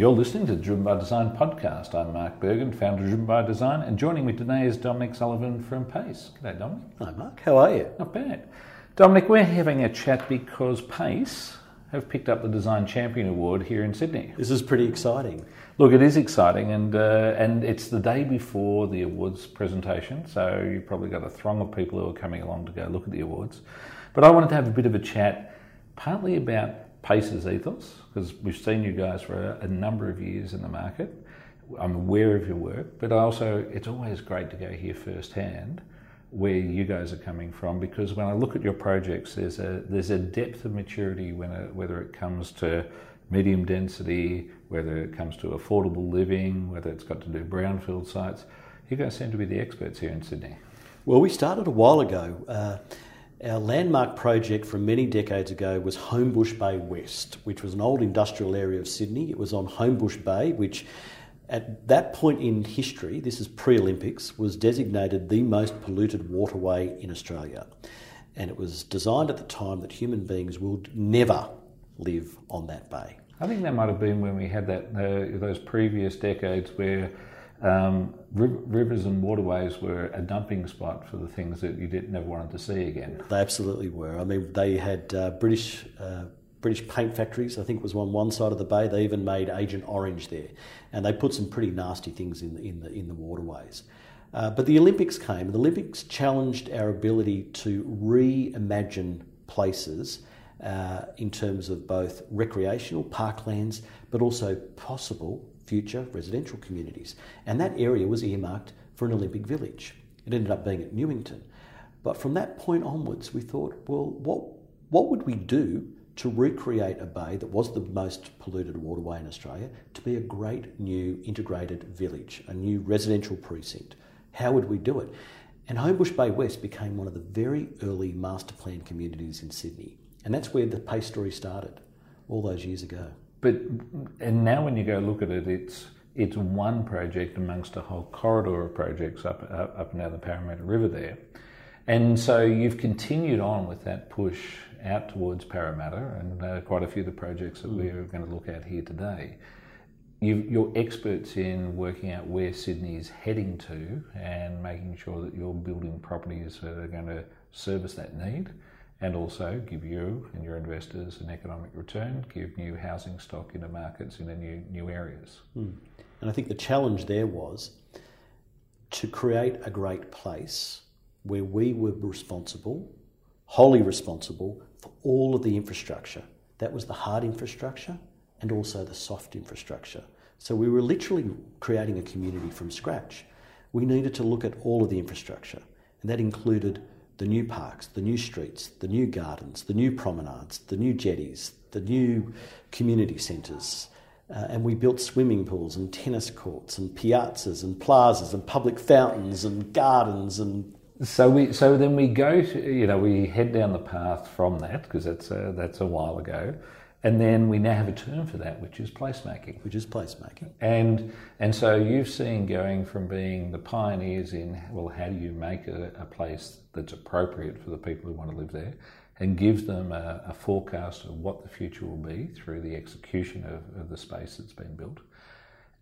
You're listening to the Driven by Design podcast. I'm Mark Bergan, founder of Driven by Design, and joining me today is Dominic Sullivan from PAYCE. G'day, Dominic. Hi, Mark. How are you? Not bad. Dominic, we're having a chat because PAYCE have picked up the Design Champion Award here in Sydney. This is pretty exciting. Look, it is exciting, and uh, and it's the day before the awards presentation, so you've probably got a throng of people who are coming along to go look at the awards. But I wanted to have a bit of a chat, partly about PAYCE's ethos, because we've seen you guys for a, a number of years in the market. I'm aware of your work, but I also it's always great to go here firsthand where you guys are coming from because when I look at your projects, there's a there's a depth of maturity when it, whether it comes to medium density, whether it comes to affordable living, whether it's got to do brownfield sites. You guys seem to be the experts here in Sydney. Well, we started a while ago. Uh, our landmark project from many decades ago was Homebush Bay West, which was an old industrial area of Sydney. It was on Homebush Bay, which at that point in history, this is pre Olympics, was designated the most polluted waterway in Australia. And it was designed at the time that human beings will never live on that bay. I think that might have been when we had that uh, those previous decades where um, rivers and waterways were a dumping spot for the things that you didn't, never wanted to see again. They absolutely were. I mean, they had uh, British uh, British paint factories, I think was on one side of the bay. They even made Agent Orange there, and they put some pretty nasty things in the, in the, in the waterways. Uh, but the Olympics came, the Olympics challenged our ability to reimagine places uh, in terms of both recreational parklands, but also possible future residential communities. And that area was earmarked for an Olympic village. It ended up being at Newington. But from that point onwards, we thought, well, what, what would we do to recreate a bay that was the most polluted waterway in Australia to be a great new integrated village, a new residential precinct. How would we do it? And Homebush Bay West became one of the very early master plan communities in Sydney. And that's where the PAYCE story started all those years ago. But and now when you go look at it, it's it's one project amongst a whole corridor of projects up up, up and down the Parramatta River there. And so you've continued on with that push out towards Parramatta and uh, quite a few of the projects that we're going to look at here today. you are experts in working out where Sydney is heading to and making sure that you're building properties that are going to service that need and also give you and your investors an economic return, give new housing stock into markets in new, new areas. Mm. And I think the challenge there was to create a great place where we were responsible, wholly responsible for all of the infrastructure. That was the hard infrastructure and also the soft infrastructure. So we were literally creating a community from scratch. We needed to look at all of the infrastructure, and that included the new parks, the new streets, the new gardens, the new promenades, the new jetties, the new community centres. Uh, and we built swimming pools and tennis courts and piazzas and plazas and public fountains and gardens and so we so then we go to you know we head down the path from that because that's a, that's a while ago, and then we now have a term for that which is placemaking. Which is placemaking. And and so you've seen going from being the pioneers in well how do you make a, a place that's appropriate for the people who want to live there, and gives them a, a forecast of what the future will be through the execution of, of the space that's been built,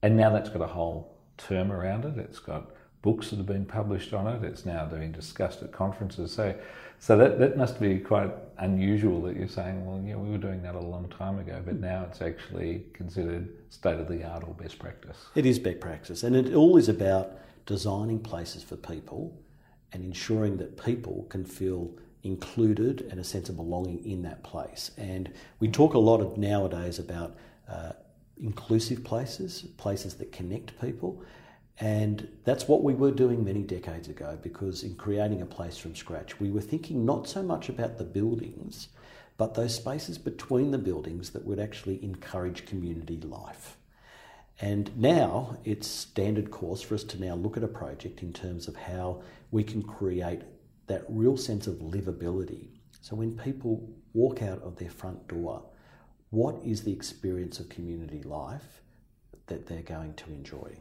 and now that's got a whole term around it. It's got books that have been published on it. It's now being discussed at conferences. So, so that, that must be quite unusual that you're saying, well, yeah, we were doing that a long time ago, but now it's actually considered state of the art or best practice. It is best practice, and it all is about designing places for people and ensuring that people can feel included and a sense of belonging in that place. And we talk a lot of nowadays about uh, inclusive places, places that connect people. And that's what we were doing many decades ago because in creating a place from scratch, we were thinking not so much about the buildings, but those spaces between the buildings that would actually encourage community life. And now it's standard course for us to now look at a project in terms of how we can create that real sense of livability. So when people walk out of their front door, what is the experience of community life that they're going to enjoy?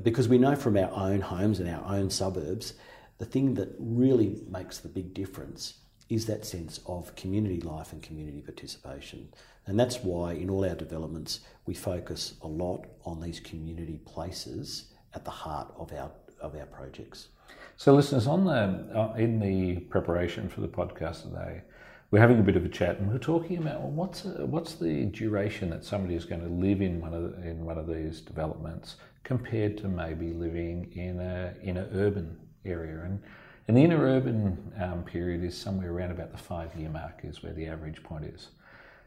Because we know from our own homes and our own suburbs, the thing that really makes the big difference is that sense of community life and community participation. And that's why in all our developments we focus a lot on these community places at the heart of our of our projects. So, listeners, on the uh, in the preparation for the podcast today, we're having a bit of a chat, and we're talking about well, what's a, uh, what's the duration that somebody is going to live in one of the, in one of these developments compared to maybe living in a in an urban area, and and the inner urban um, period is somewhere around about the five year mark is where the average point is.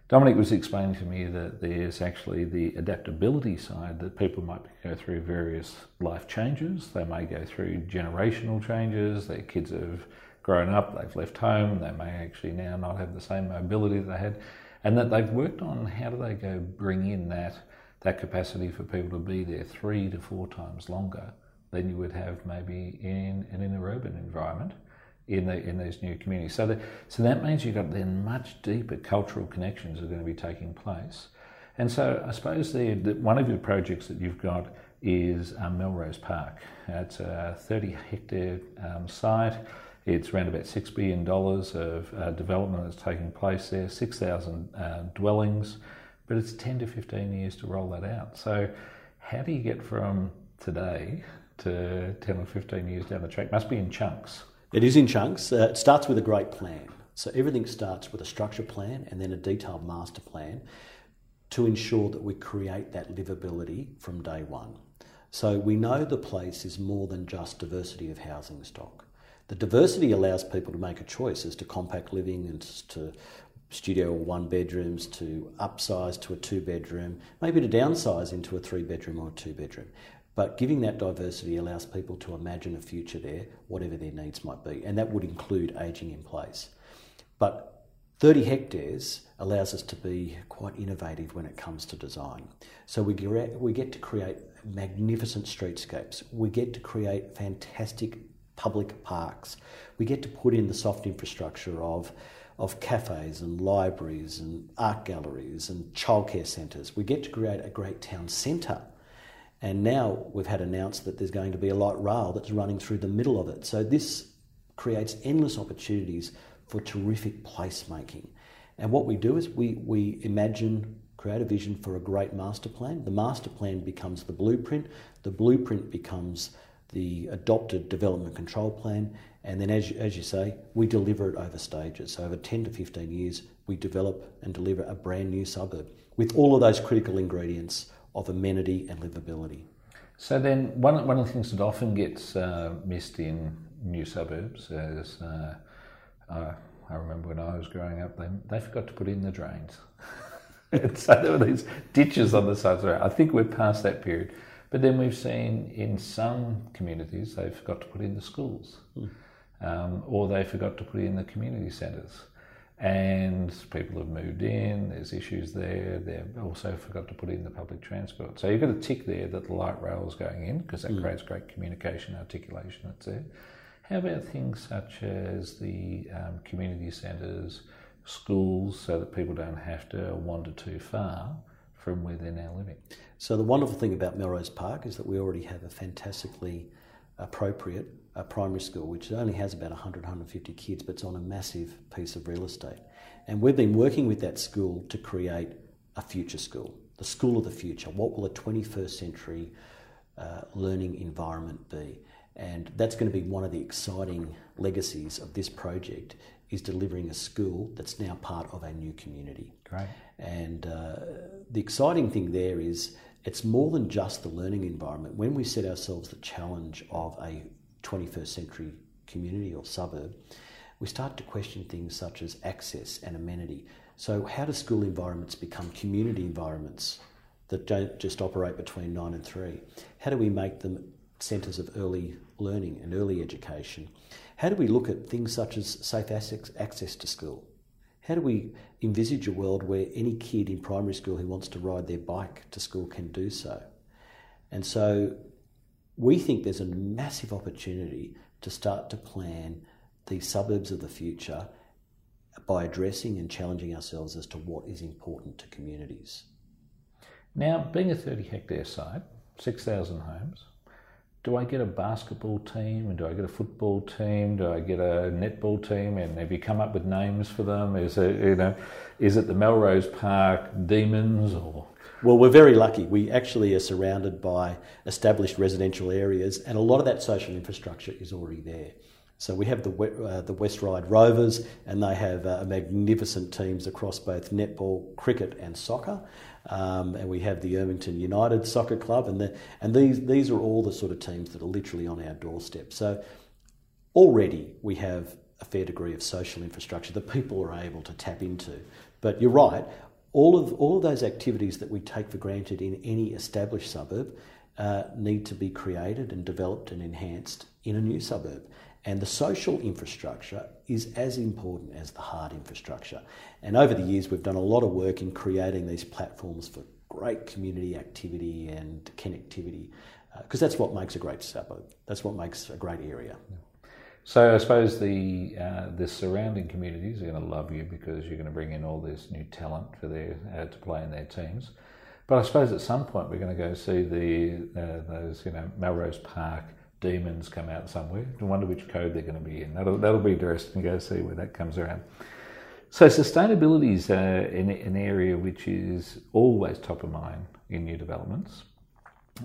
Dominic was explaining to me that there's actually the adaptability side that people might go through various life changes. They may go through generational changes. Their kids have grown up, they've left home, they may actually now not have the same mobility that they had, and that they've worked on how do they go bring in that that capacity for people to be there three to four times longer than you would have maybe in, an urban environment in the, in these new communities. So, the, so that means you've got then much deeper cultural connections are going to be taking place. And so I suppose the, the one of your projects that you've got is um, Melrose Park. It's a 30 hectare um, site. It's around about $6 billion of uh, development that's taking place there, 6,000 uh, dwellings, but it's 10 to 15 years to roll that out. So, how do you get from today to 10 or 15 years down the track? Must be in chunks. It is in chunks. Uh, it starts with a great plan. So everything starts with a structure plan and then a detailed master plan to ensure that we create that livability from day one. So we know the place is more than just diversity of housing stock. The diversity allows people to make a choice as to compact living and to studio or one bedrooms to upsize to a two bedroom, maybe to downsize into a three bedroom or a two bedroom. But giving that diversity allows people to imagine a future there, whatever their needs might be, and that would include ageing in place. But 30 hectares allows us to be quite innovative when it comes to design. So we get, we get to create magnificent streetscapes, we get to create fantastic public parks, we get to put in the soft infrastructure of of cafes and libraries and art galleries and childcare centres. We get to create a great town centre and now we've had announced that there's going to be a light rail that's running through the middle of it. So this creates endless opportunities for terrific placemaking. And what we do is we, we imagine, create a vision for a great master plan. The master plan becomes the blueprint, the blueprint becomes the adopted development control plan, and then, as as you say, we deliver it over stages. So, over 10 to 15 years, we develop and deliver a brand new suburb with all of those critical ingredients of amenity and livability. So then, one, one of the things that often gets uh, missed in new suburbs is, uh, uh, I remember when I was growing up, they, they forgot to put in the drains. so there were these ditches on the sides of the road. I think we're past that period. But then we've seen in some communities they forgot to put in the schools, mm. um, or they forgot to put in the community centres and people have moved in, there's issues there. They've also forgot to put in the public transport. So you've got a tick there that the light rail is going in because that mm. creates great communication, articulation that's there. How about things such as the um, community centres, schools, so that people don't have to wander too far from where they're now living? So the wonderful thing about Melrose Park is that we already have a fantastically appropriate a primary school, which only has about 100, 150 kids, but it's on a massive piece of real estate. And we've been working with that school to create a future school, the school of the future. What will a 21st century uh, learning environment be? And that's going to be one of the exciting legacies of this project is delivering a school that's now part of a new community. Great. And uh, the exciting thing there is it's more than just the learning environment. When we set ourselves the challenge of a 21st century community or suburb, we start to question things such as access and amenity. So, how do school environments become community environments that don't just operate between nine and three? How do we make them centres of early learning and early education? How do we look at things such as safe access to school? How do we envisage a world where any kid in primary school who wants to ride their bike to school can do so? And so we think there's a massive opportunity to start to plan the suburbs of the future by addressing and challenging ourselves as to what is important to communities. Now, being a 30 hectare site, 6,000 homes, do I get a basketball team and do I get a football team? Do I get a netball team? And have you come up with names for them? Is it you know, is it the Melrose Park Demons or? Well, we're very lucky. We actually are surrounded by established residential areas, and a lot of that social infrastructure is already there. So we have the uh, the West Ryde Rovers, and they have uh, magnificent teams across both netball, cricket, and soccer. Um, and we have the Ermington United Soccer Club, and the, and these these are all the sort of teams that are literally on our doorstep. So already we have a fair degree of social infrastructure that people are able to tap into. But you're right, all of all of those activities that we take for granted in any established suburb uh, need to be created and developed and enhanced in a new suburb. And the social infrastructure is as important as the hard infrastructure. And over the years, we've done a lot of work in creating these platforms for great community activity and connectivity, because uh, that's what makes a great suburb. That's what makes a great area. So I suppose the uh, the surrounding communities are going to love you because you're going to bring in all this new talent for their uh, to play in their teams. But I suppose at some point we're going to go see the uh, those you know Melrose Park demons come out somewhere. I wonder which code they're going to be in. That'll, that'll be interesting to go see where that comes around. So sustainability is uh, an, an area which is always top of mind in new developments.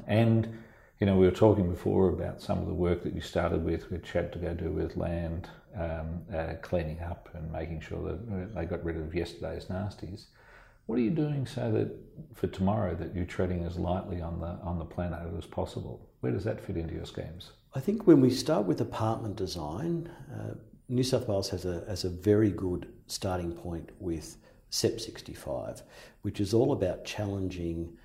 And, you know, we were talking before about some of the work that you started with, which had to go do with land um, uh, cleaning up and making sure that they got rid of yesterday's nasties. What are you doing so that for tomorrow that you're treading as lightly on the on the planet as possible? Where does that fit into your schemes? I think when we start with apartment design, uh, New South Wales has a has a very good starting point with SEPP 65, which is all about challenging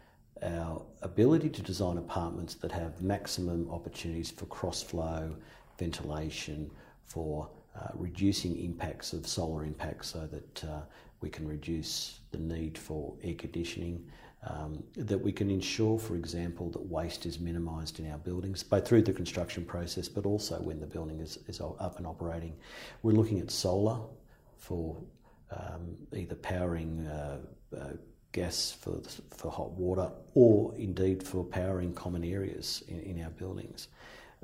our ability to design apartments that have maximum opportunities for cross flow, ventilation, for uh, reducing impacts of solar impacts so that uh, we can reduce the need for air conditioning, um, that we can ensure, for example, that waste is minimised in our buildings, both through the construction process but also when the building is, is up and operating. We're looking at solar for um, either powering uh, uh, gas for, for hot water or indeed for powering common areas in, in our buildings.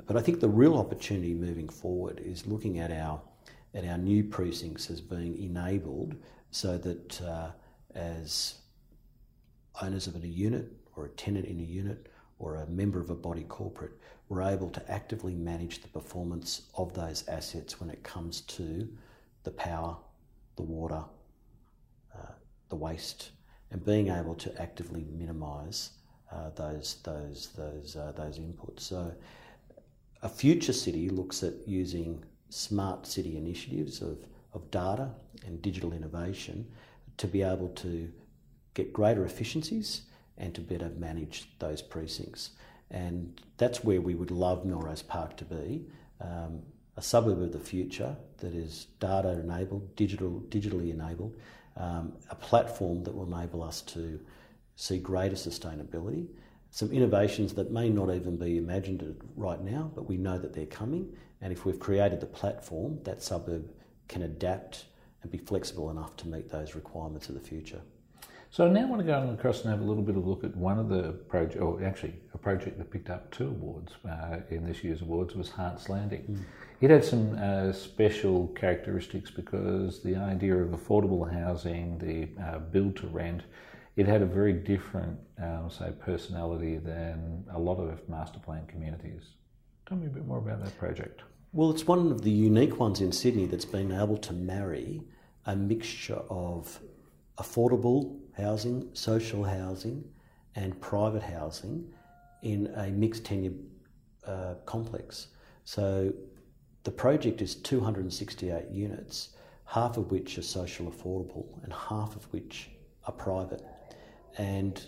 But I think the real opportunity moving forward is looking at our at our new precincts as being enabled so that uh, as owners of a unit or a tenant in a unit or a member of a body corporate, we're able to actively manage the performance of those assets when it comes to the power, the water, uh, the waste, and being able to actively minimise uh, those those those uh, those inputs. So, a future city looks at using smart city initiatives of, of data and digital innovation to be able to get greater efficiencies and to better manage those precincts. And that's where we would love Melrose Park to be um, a suburb of the future that is data enabled, digital, digitally enabled, um, a platform that will enable us to see greater sustainability, some innovations that may not even be imagined right now, but we know that they're coming. And if we've created the platform, that suburb can adapt and be flexible enough to meet those requirements of the future. So now I want to go across and have a little bit of a look at one of the projects, or actually a project that picked up two awards uh, in this year's awards was Hart's Landing. Mm. It had some uh, special characteristics because the idea of affordable housing, the uh, build to rent, it had a very different, um, say, personality than a lot of master plan communities. Tell me a bit more about that project. Well, it's one of the unique ones in Sydney that's been able to marry a mixture of affordable housing, social housing, and private housing in a mixed tenure uh, complex. So the project is 268 units, half of which are social affordable and half of which are private. And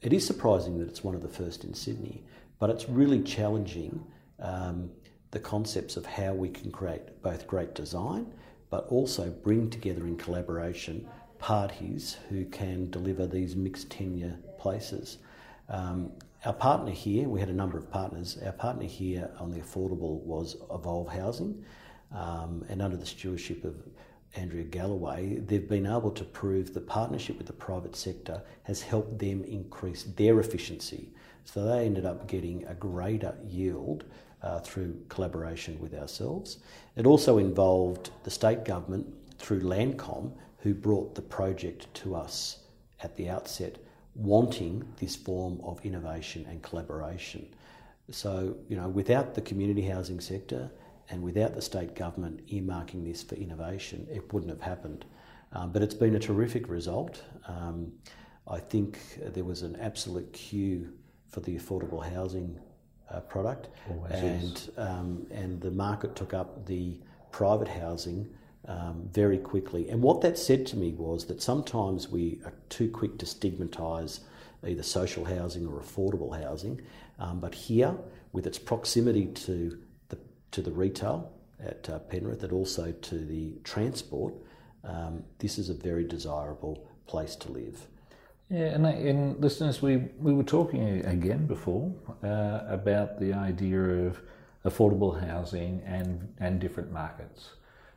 it is surprising that it's one of the first in Sydney, but it's really challenging um, the concepts of how we can create both great design but also bring together in collaboration parties who can deliver these mixed tenure places. Um, our partner here, we had a number of partners. Our partner here on the affordable was Evolve Housing, um, and under the stewardship of Andrea Galloway, they've been able to prove the partnership with the private sector has helped them increase their efficiency. So they ended up getting a greater yield uh, through collaboration with ourselves. It also involved the state government through Landcom, who brought the project to us at the outset, wanting this form of innovation and collaboration. So, you know, without the community housing sector and without the state government earmarking this for innovation, it wouldn't have happened. Um, but it's been a terrific result. Um, I think there was an absolute queue for the affordable housing uh, product, Always and um, and the market took up the private housing um, very quickly. And what that said to me was that sometimes we are too quick to stigmatise either social housing or affordable housing, um, but here, with its proximity to the to the retail at uh, Penrith and also to the transport, um, this is a very desirable place to live. Yeah, and, and listeners, we, we were talking again before uh, about the idea of affordable housing and, and different markets.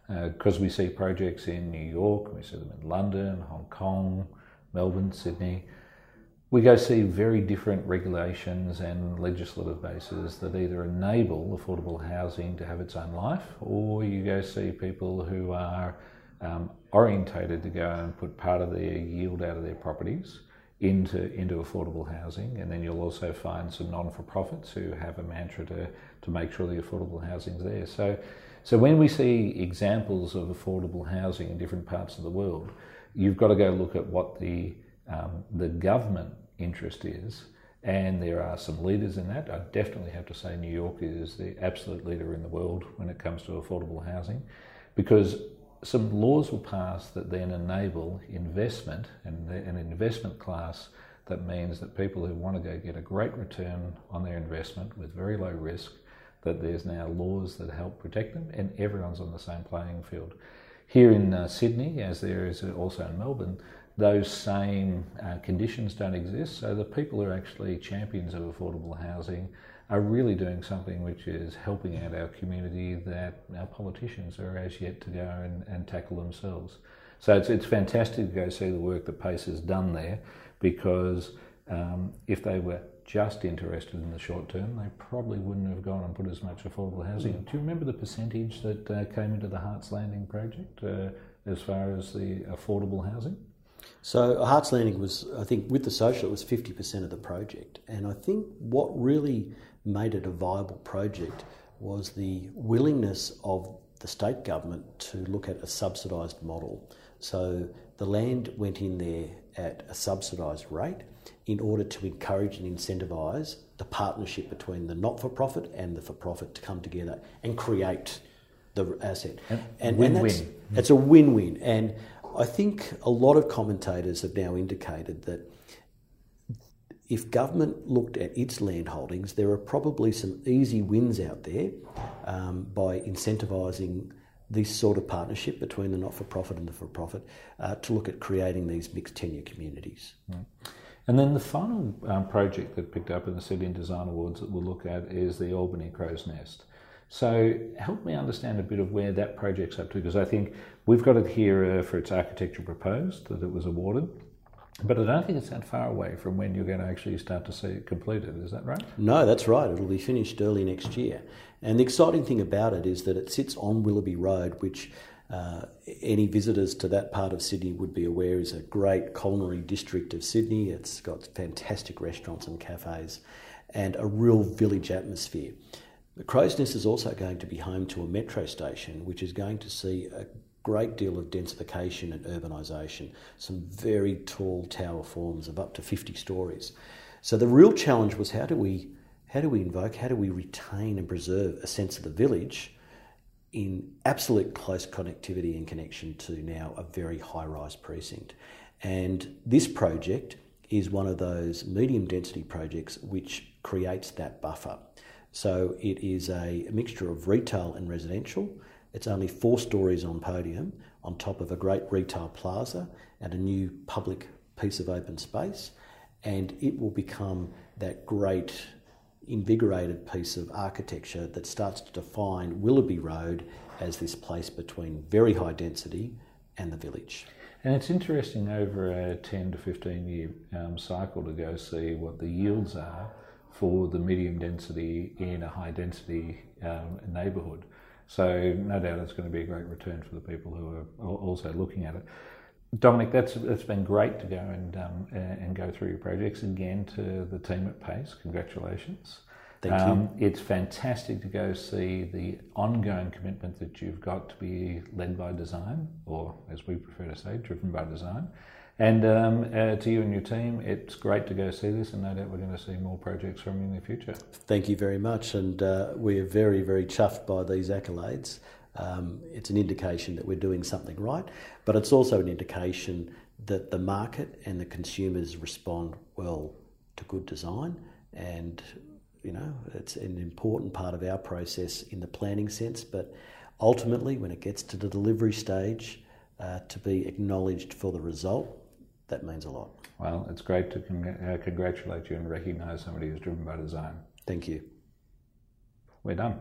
Because uh, we see projects in New York, we see them in London, Hong Kong, Melbourne, Sydney. We go see very different regulations and legislative bases that either enable affordable housing to have its own life, or you go see people who are um, orientated to go and put part of their yield out of their properties into into affordable housing, and then you'll also find some non-for-profits who have a mantra to to make sure the affordable housing's there. So, so when we see examples of affordable housing in different parts of the world, you've got to go look at what the um, the government interest is, and there are some leaders in that. I definitely have to say New York is the absolute leader in the world when it comes to affordable housing, because some laws were passed that then enable investment and an investment class that means that people who want to go get a great return on their investment with very low risk, that there's now laws that help protect them and everyone's on the same playing field. Here in uh, Sydney, as there is also in Melbourne, those same uh, conditions don't exist. So the people who are actually champions of affordable housing are really doing something which is helping out our community that our politicians are as yet to go and, and tackle themselves. So it's, it's fantastic to go see the work that PAYCE has done there because um, if they were just interested in the short term, they probably wouldn't have gone and put as much affordable housing. Do you remember the percentage that uh, came into the Harts Landing project uh, as far as the affordable housing? So Harts Landing was, I think, with the social, it was 50% of the project. And I think what really made it a viable project was the willingness of the state government to look at a subsidised model. So the land went in there at a subsidised rate in order to encourage and incentivise the partnership between the not for profit and the for profit to come together and create the asset. And, and, win-win. and that's, it's a win win. And I think a lot of commentators have now indicated that if government looked at its land holdings, there are probably some easy wins out there um, by incentivising this sort of partnership between the not for profit and the for profit uh, to look at creating these mixed tenure communities. Mm. And then the final um, project that picked up in the Sydney Design Awards that we'll look at is the Albany Crow's Nest. So help me understand a bit of where that project's up to, because I think we've got it here uh, for its architecture proposed that it was awarded. But I don't think it's that far away from when you're going to actually start to see it completed. Is that right? No, that's right. It'll be finished early next year. And the exciting thing about it is that it sits on Willoughby Road, which uh, any visitors to that part of Sydney would be aware is a great culinary district of Sydney. It's got fantastic restaurants and cafes and a real village atmosphere. The Crow's Nest is also going to be home to a metro station, which is going to see a great deal of densification and urbanisation, some very tall tower forms of up to 50 stories. So the real challenge was how do we how do we invoke, how do we retain and preserve a sense of the village in absolute close connectivity and connection to now a very high rise precinct? And this project is one of those medium density projects which creates that buffer. So it is a mixture of retail and residential. It's only four stories on podium on top of a great retail plaza and a new public piece of open space, and it will become that great invigorated piece of architecture that starts to define Willoughby Road as this place between very high density and the village. And it's interesting over a 10 to 15 year um, cycle to go see what the yields are for the medium density in a high density um, neighbourhood. So no doubt it's going to be a great return for the people who are also looking at it. Dominic, that's that's been great to go and um, and go through your projects again. To the team at PAYCE, congratulations. Thank um, you. It's fantastic to go see the ongoing commitment that you've got to be led by design, or as we prefer to say, driven by design. And um, uh, to you and your team, it's great to go see this, and no doubt we're going to see more projects from you in the future. Thank you very much, and uh, we're very, very chuffed by these accolades. Um, it's an indication that we're doing something right, but it's also an indication that the market and the consumers respond well to good design, and you know it's an important part of our process in the planning sense. But ultimately, when it gets to the delivery stage, uh, to be acknowledged for the result that means a lot. Well, it's great to con- uh, congratulate you and recognise somebody who's driven by design. Thank you. We're done.